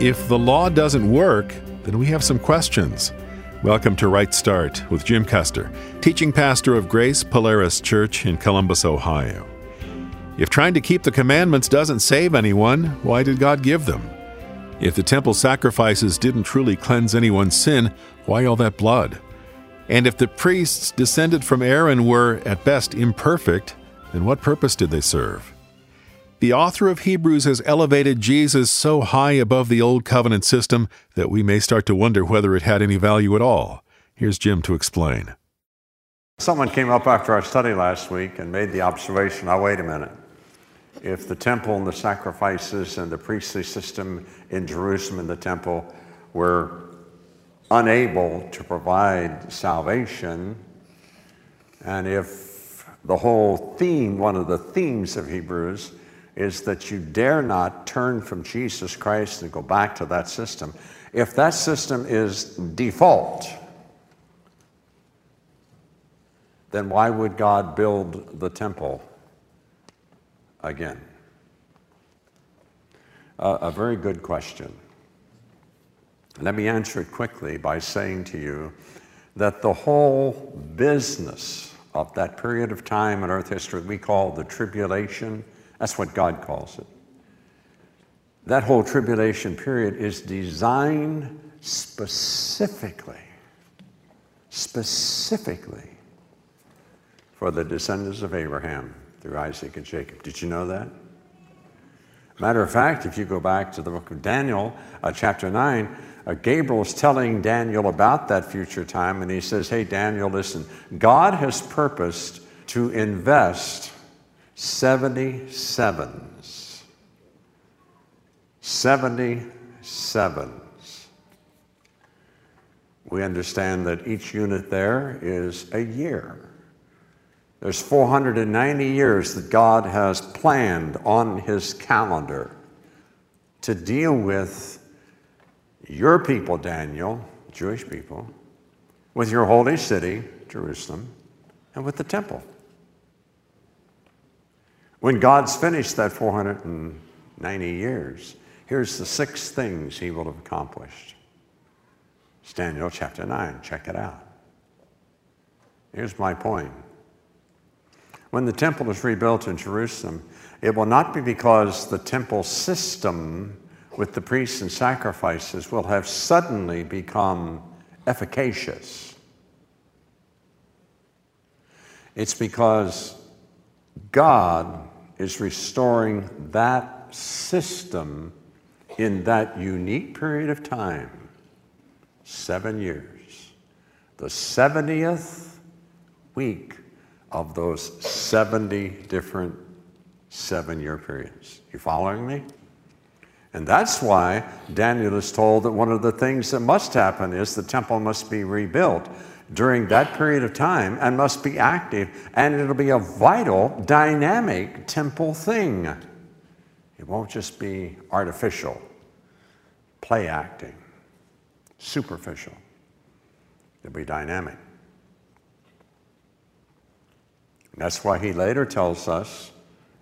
If the law doesn't work, then we have some questions. Welcome to Right Start with Jim Custer, teaching pastor of Grace Polaris Church in Columbus, Ohio. If trying to keep the commandments doesn't save anyone, why did God give them? If the temple sacrifices didn't truly cleanse anyone's sin, why all that blood? And if the priests descended from Aaron were, at best, imperfect, then what purpose did they serve? The author of Hebrews has elevated Jesus so high above the Old Covenant system that we may start to wonder whether it had any value at all. Here's Jim to explain. Someone came up after our study last week and made the observation now, wait a minute. If the temple and the sacrifices and the priestly system in Jerusalem and the temple were unable to provide salvation, and if the whole theme, one of the themes of Hebrews, is that you dare not turn from Jesus Christ and go back to that system. If that system is default, then why would God build the temple again? Uh, a very good question. Let me answer it quickly by saying to you that the whole business of that period of time in earth history we call the tribulation, that's what God calls it. That whole tribulation period is designed specifically, specifically for the descendants of Abraham through Isaac and Jacob. Did you know that? Matter of fact, if you go back to the book of Daniel, uh, chapter 9, uh, Gabriel is telling Daniel about that future time, and he says, Hey, Daniel, listen, God has purposed to invest 77s. 77s. We understand that each unit there is a year. There's 490 years that God has planned on his calendar to deal with your people, Daniel, Jewish people, with your holy city, Jerusalem, and with the temple. When God's finished that 490 years, here's the six things he will have accomplished. It's Daniel chapter 9. Check it out. Here's my point. When the temple is rebuilt in Jerusalem, it will not be because the temple system with the priests and sacrifices will have suddenly become efficacious. It's because God is restoring that system in that unique period of time seven years. The 70th week of those 70 different seven year periods. You following me? And that's why Daniel is told that one of the things that must happen is the temple must be rebuilt during that period of time and must be active, and it'll be a vital, dynamic temple thing. It won't just be artificial, play acting, superficial. It'll be dynamic. That's why he later tells us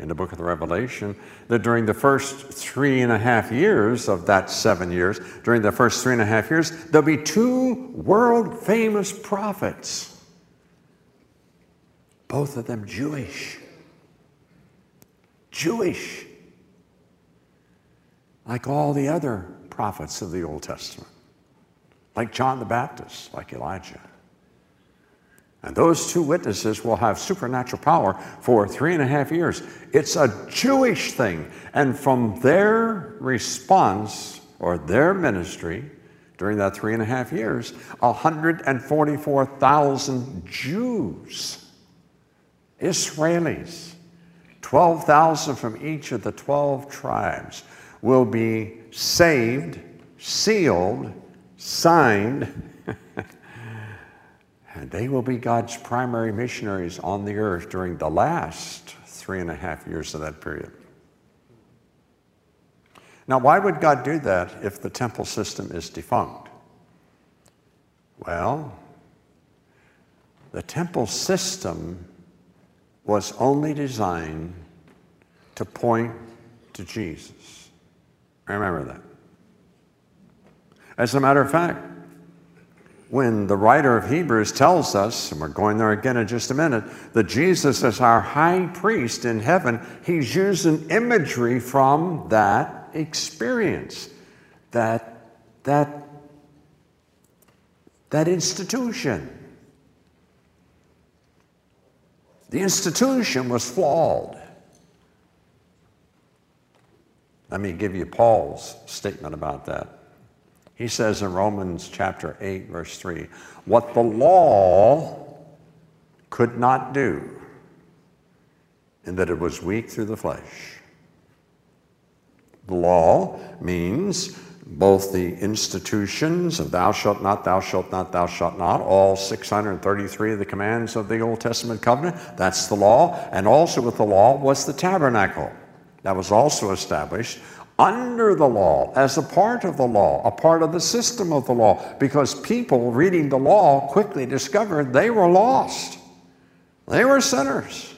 in the book of the Revelation that during the first three and a half years of that seven years, during the first three and a half years, there'll be two world famous prophets, both of them Jewish. Jewish. Like all the other prophets of the Old Testament, like John the Baptist, like Elijah. And those two witnesses will have supernatural power for three and a half years. It's a Jewish thing. And from their response or their ministry during that three and a half years, 144,000 Jews, Israelis, 12,000 from each of the 12 tribes will be saved, sealed, signed, And they will be God's primary missionaries on the earth during the last three and a half years of that period. Now, why would God do that if the temple system is defunct? Well, the temple system was only designed to point to Jesus. Remember that. As a matter of fact, when the writer of Hebrews tells us, and we're going there again in just a minute, that Jesus is our high priest in heaven, he's using imagery from that experience, that, that, that institution. The institution was flawed. Let me give you Paul's statement about that. He says in Romans chapter 8, verse 3 what the law could not do, in that it was weak through the flesh. The law means both the institutions of thou shalt not, thou shalt not, thou shalt not, all 633 of the commands of the Old Testament covenant, that's the law. And also with the law was the tabernacle. That was also established under the law, as a part of the law, a part of the system of the law, because people reading the law quickly discovered they were lost. They were sinners,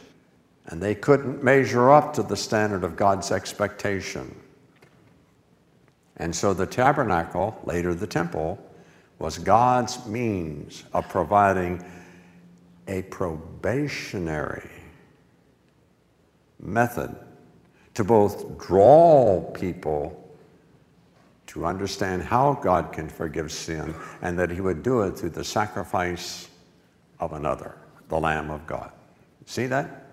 and they couldn't measure up to the standard of God's expectation. And so the tabernacle, later the temple, was God's means of providing a probationary method to both draw people to understand how God can forgive sin and that He would do it through the sacrifice of another, the Lamb of God. See that?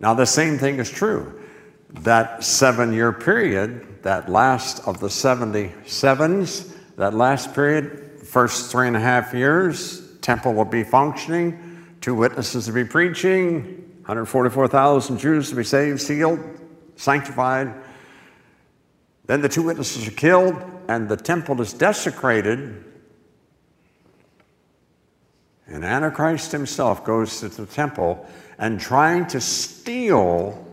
Now, the same thing is true. That seven year period, that last of the 77s, that last period, first three and a half years, temple will be functioning, two witnesses will be preaching, 144,000 Jews to be saved, sealed, sanctified. Then the two witnesses are killed, and the temple is desecrated. And Antichrist himself goes to the temple and trying to steal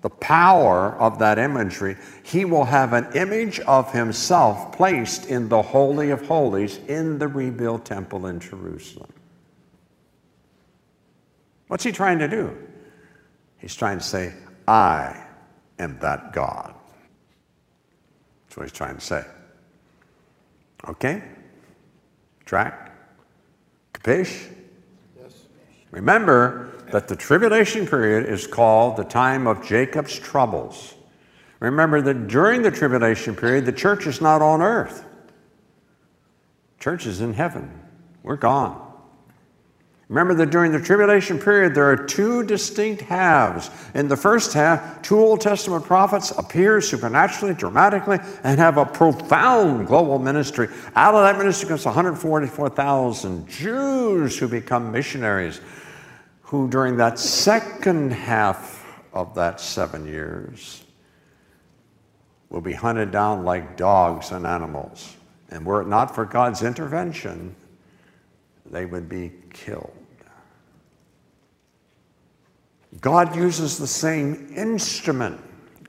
the power of that imagery, he will have an image of himself placed in the Holy of Holies in the rebuilt temple in Jerusalem. What's he trying to do? He's trying to say, I am that God. That's what he's trying to say. Okay? Track? Capish? Yes. Remember that the tribulation period is called the time of Jacob's troubles. Remember that during the tribulation period, the church is not on earth. Church is in heaven. We're gone. Remember that during the tribulation period, there are two distinct halves. In the first half, two Old Testament prophets appear supernaturally, dramatically, and have a profound global ministry. Out of that ministry comes 144,000 Jews who become missionaries, who during that second half of that seven years will be hunted down like dogs and animals. And were it not for God's intervention, they would be killed. God uses the same instrument.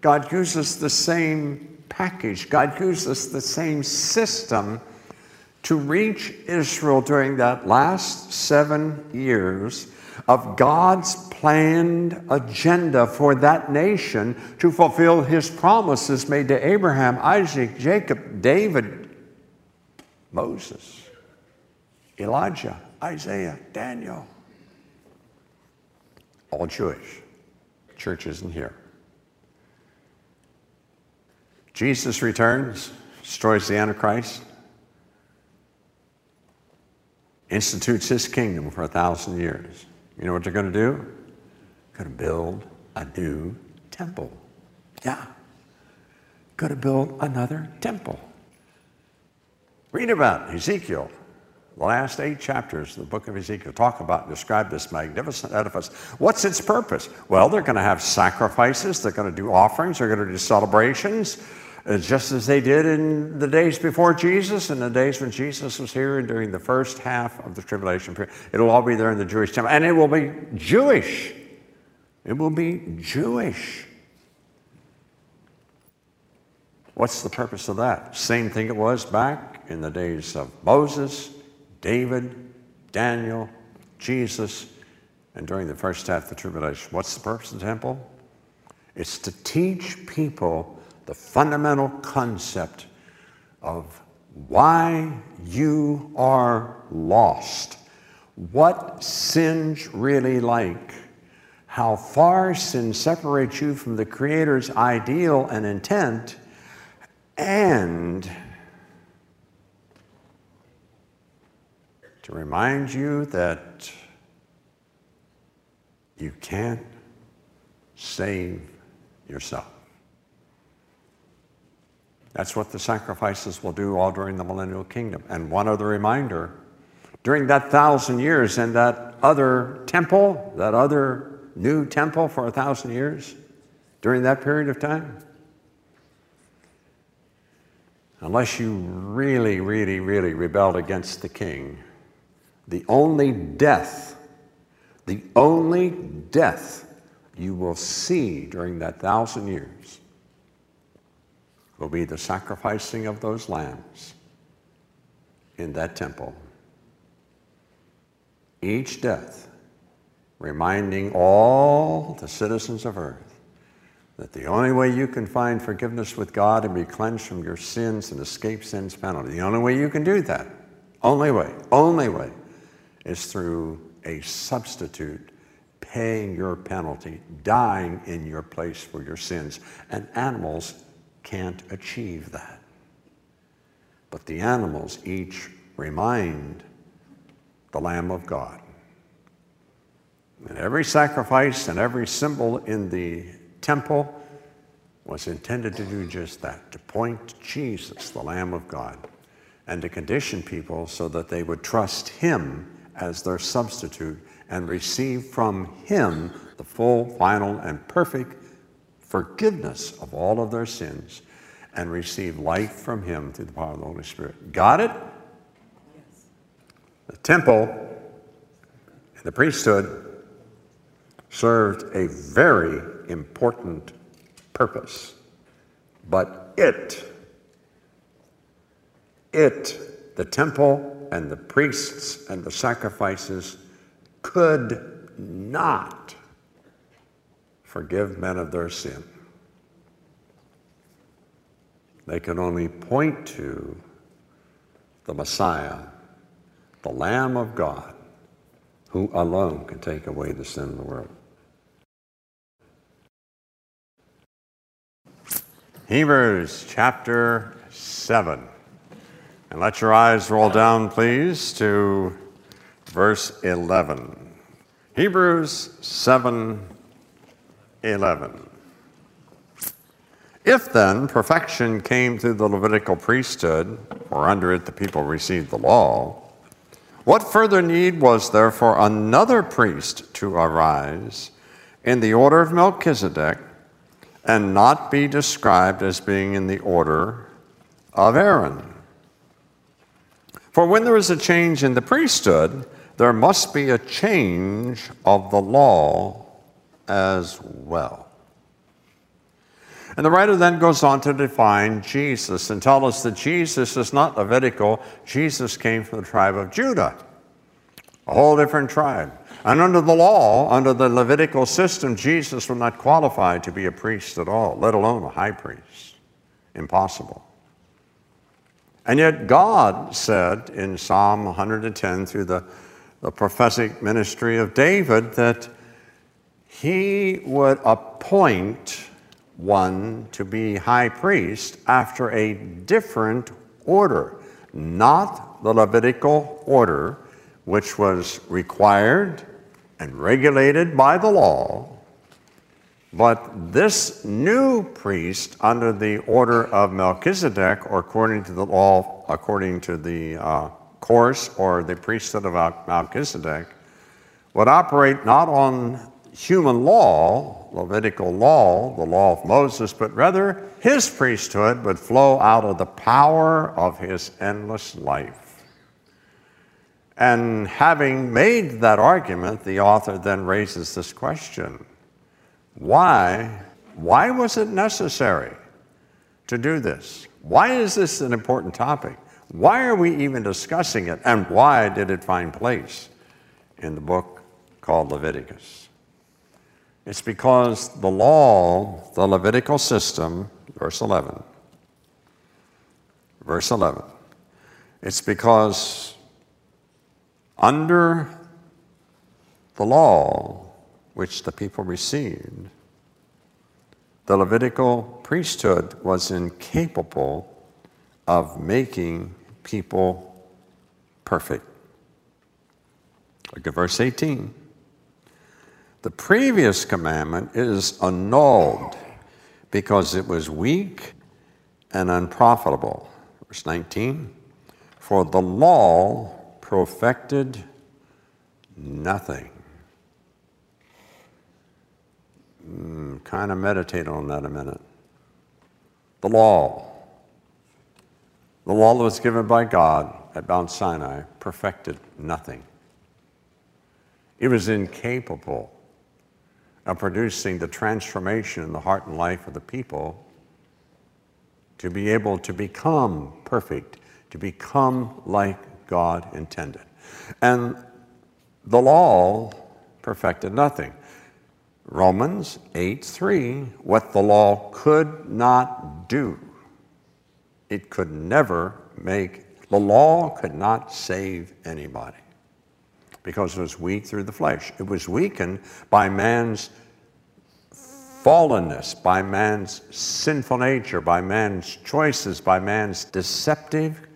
God uses the same package. God uses the same system to reach Israel during that last seven years of God's planned agenda for that nation to fulfill his promises made to Abraham, Isaac, Jacob, David, Moses, Elijah, Isaiah, Daniel all Jewish. Church isn't here. Jesus returns, destroys the Antichrist, institutes his kingdom for a thousand years. You know what they're going to do? Going to build a new temple. Yeah. Going to build another temple. Read about Ezekiel the last eight chapters of the book of Ezekiel talk about and describe this magnificent edifice. What's its purpose? Well, they're going to have sacrifices, they're going to do offerings, they're going to do celebrations, uh, just as they did in the days before Jesus and the days when Jesus was here and during the first half of the tribulation period. It'll all be there in the Jewish temple, and it will be Jewish. It will be Jewish. What's the purpose of that? Same thing it was back in the days of Moses, David, Daniel, Jesus, and during the first half of the tribulation. What's the purpose of the temple? It's to teach people the fundamental concept of why you are lost, what sin's really like, how far sin separates you from the Creator's ideal and intent, and to remind you that you can't save yourself. That's what the sacrifices will do all during the millennial kingdom. And one other reminder during that thousand years in that other temple, that other new temple for a thousand years, during that period of time, unless you really, really, really rebelled against the king, the only death, the only death you will see during that thousand years will be the sacrificing of those lambs in that temple. Each death reminding all the citizens of earth that the only way you can find forgiveness with God and be cleansed from your sins and escape sin's penalty, the only way you can do that, only way, only way, is through a substitute paying your penalty, dying in your place for your sins. And animals can't achieve that. But the animals each remind the Lamb of God. And every sacrifice and every symbol in the temple was intended to do just that to point to Jesus, the Lamb of God, and to condition people so that they would trust Him as their substitute and receive from Him the full, final, and perfect forgiveness of all of their sins and receive life from Him through the power of the Holy Spirit. Got it? The temple and the priesthood served a very important purpose, but it, it, the temple and the priests and the sacrifices could not forgive men of their sin. They could only point to the Messiah, the Lamb of God, who alone can take away the sin of the world. Hebrews chapter 7. And let your eyes roll down, please, to verse 11. Hebrews 7 11. If then perfection came through the Levitical priesthood, or under it the people received the law, what further need was there for another priest to arise in the order of Melchizedek and not be described as being in the order of Aaron? For when there is a change in the priesthood, there must be a change of the law as well. And the writer then goes on to define Jesus and tell us that Jesus is not Levitical. Jesus came from the tribe of Judah, a whole different tribe. And under the law, under the Levitical system, Jesus was not qualified to be a priest at all, let alone a high priest. Impossible. And yet, God said in Psalm 110 through the the prophetic ministry of David that he would appoint one to be high priest after a different order, not the Levitical order, which was required and regulated by the law, but this new priest under the order of Melchizedek, or according to the law, according to the uh, course or the priesthood of Melchizedek would operate not on human law, Levitical law, the law of Moses, but rather his priesthood would flow out of the power of his endless life. And having made that argument, the author then raises this question why? Why was it necessary to do this? Why is this an important topic? Why are we even discussing it, and why did it find place in the book called Leviticus? It's because the law, the Levitical system, verse 11, verse 11. It's because under the law which the people received, the Levitical priesthood was incapable of making people perfect. Look at verse 18. The previous commandment is annulled because it was weak and unprofitable. Verse 19 For the law perfected nothing. Mm, kind of meditate on that a minute. The law. The law that was given by God at Mount Sinai perfected nothing. It was incapable of producing the transformation in the heart and life of the people to be able to become perfect, to become like God intended. And the law perfected nothing. Romans 8 3, what the law could not do, it could never make, the law could not save anybody because it was weak through the flesh. It was weakened by man's fallenness, by man's sinful nature, by man's choices, by man's deceptive,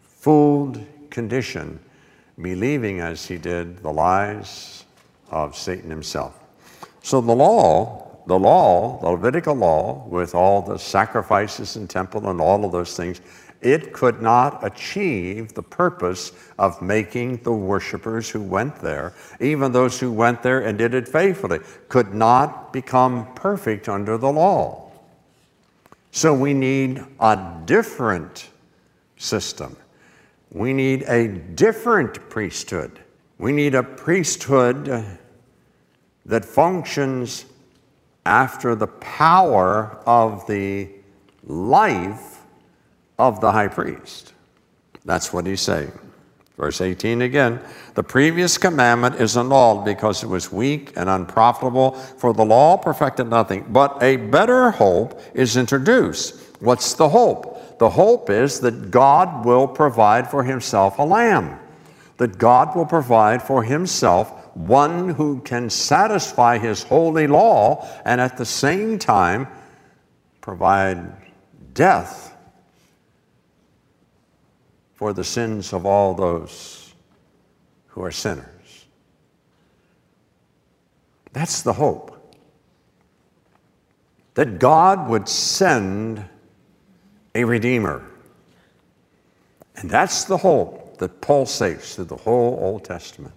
fooled condition, believing as he did the lies of Satan himself. So the law, the law, the Levitical law, with all the sacrifices and temple and all of those things, it could not achieve the purpose of making the worshipers who went there, even those who went there and did it faithfully, could not become perfect under the law. So we need a different system. We need a different priesthood. We need a priesthood that functions after the power of the life of the high priest. That's what he's saying. Verse 18 again the previous commandment is annulled because it was weak and unprofitable, for the law perfected nothing. But a better hope is introduced. What's the hope? The hope is that God will provide for himself a lamb, that God will provide for himself one who can satisfy his holy law and at the same time provide death for the sins of all those who are sinners. That's the hope. That God would send a Redeemer. And that's the hope that pulsates through the whole Old Testament.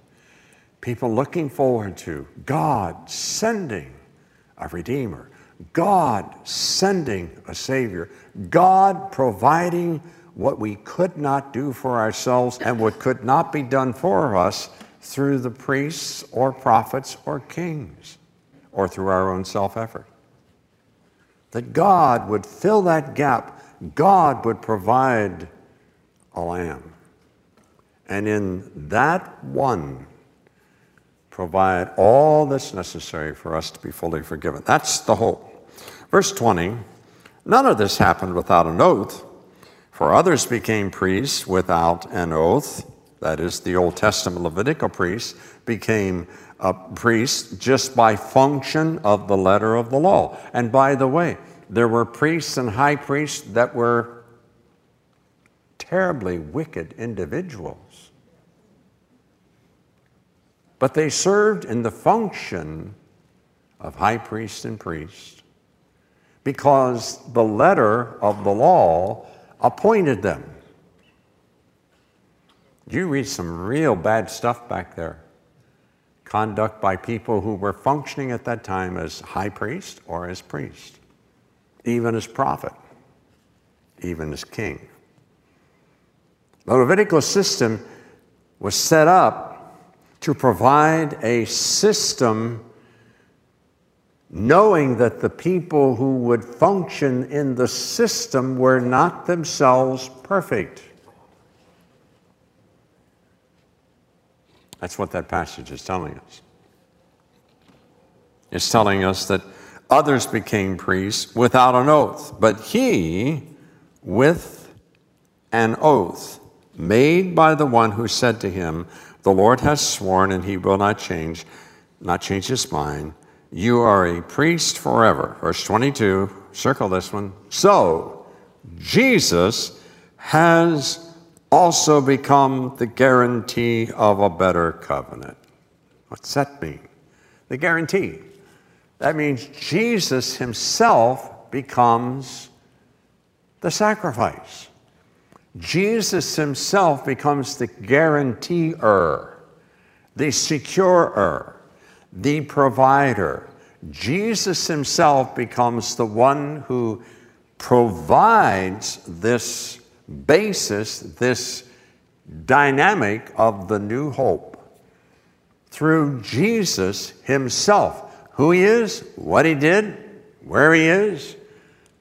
People looking forward to God sending a Redeemer, God sending a Savior, God providing what we could not do for ourselves and what could not be done for us through the priests or prophets or kings or through our own self effort. That God would fill that gap, God would provide a lamb. And in that one, provide all that's necessary for us to be fully forgiven. That's the hope. Verse 20 None of this happened without an oath. For others became priests without an oath. That is, the Old Testament Levitical priests became a priest just by function of the letter of the law. And by the way, there were priests and high priests that were terribly wicked individuals. But they served in the function of high priest and priest because the letter of the law appointed them. You read some real bad stuff back there. Conduct by people who were functioning at that time as high priest or as priest, even as prophet, even as king. The Levitical system was set up to provide a system knowing that the people who would function in the system were not themselves perfect. That's what that passage is telling us. It's telling us that others became priests without an oath, but he with an oath made by the one who said to him, The Lord has sworn and he will not change, not change his mind. You are a priest forever. Verse 22, circle this one. So, Jesus has also become the guarantee of a better covenant. What's that mean? The guarantee. That means Jesus himself becomes the sacrifice. Jesus himself becomes the guarantor, the securer, the provider. Jesus himself becomes the one who provides this basis, this dynamic of the new hope through Jesus himself. Who he is, what he did, where he is,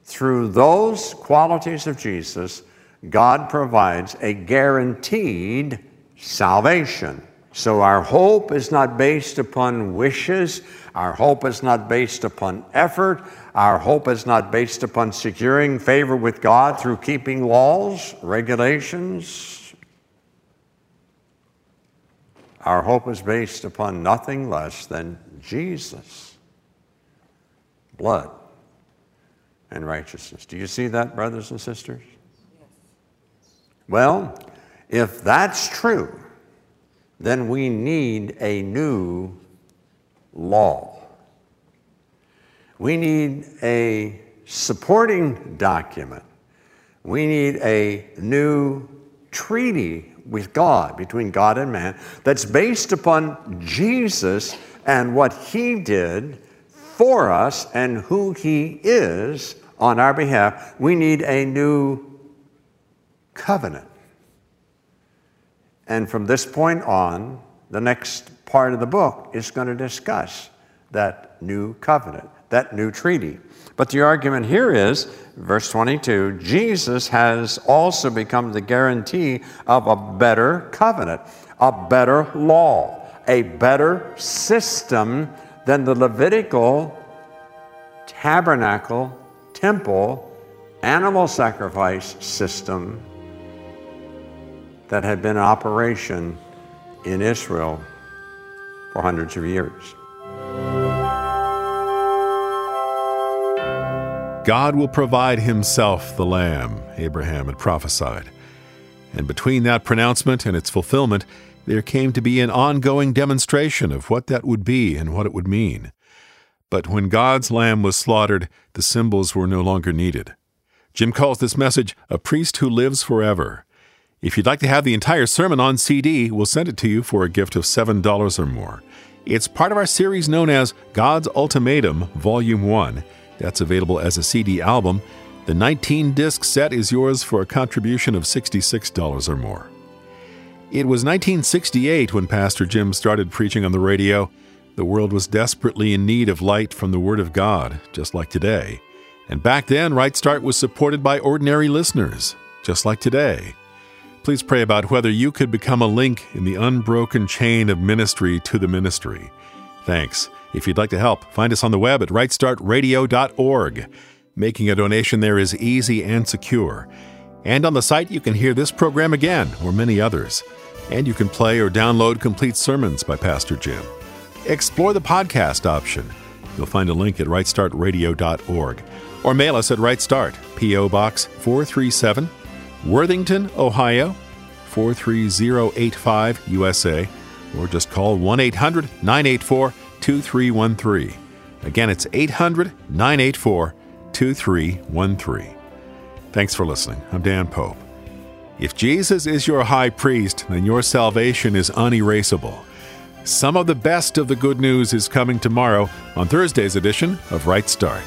through those qualities of Jesus, God provides a guaranteed salvation. So our hope is not based upon wishes. Our hope is not based upon effort. Our hope is not based upon securing favor with God through keeping laws, regulations. Our hope is based upon nothing less than Jesus, blood, and righteousness. Do you see that, brothers and sisters? Well, if that's true, then we need a new law. We need a supporting document. We need a new treaty with God, between God and man, that's based upon Jesus and what He did for us and who He is on our behalf. We need a new covenant. And from this point on, the next part of the book is going to discuss that new covenant, that new treaty. But the argument here is, verse 22, Jesus has also become the guarantee of a better covenant, a better law, a better system than the Levitical tabernacle, temple, animal sacrifice system that had been in operation in Israel for hundreds of years. God will provide himself the Lamb, Abraham had prophesied. And between that pronouncement and its fulfillment, there came to be an ongoing demonstration of what that would be and what it would mean. But when God's Lamb was slaughtered, the symbols were no longer needed. Jim calls this message a priest who lives forever. If you'd like to have the entire sermon on CD, we'll send it to you for a gift of $7 or more. It's part of our series known as God's Ultimatum, Volume 1. That's available as a CD album. The 19 disc set is yours for a contribution of $66 or more. It was 1968 when Pastor Jim started preaching on the radio. The world was desperately in need of light from the Word of God, just like today. And back then, Right Start was supported by ordinary listeners, just like today please pray about whether you could become a link in the unbroken chain of ministry to the ministry. Thanks. If you'd like to help, find us on the web at rightstartradio.org. Making a donation there is easy and secure. And on the site, you can hear this program again or many others. And you can play or download complete sermons by Pastor Jim. Explore the podcast option. You'll find a link at rightstartradio.org. Or mail us at Right Start, P.O. Box 437- Worthington, Ohio 43085 USA, or just call 1 800 984 2313. Again, it's 800 984 2313. Thanks for listening. I'm Dan Pope. If Jesus is your high priest, then your salvation is unerasable. Some of the best of the good news is coming tomorrow on Thursday's edition of Right Start.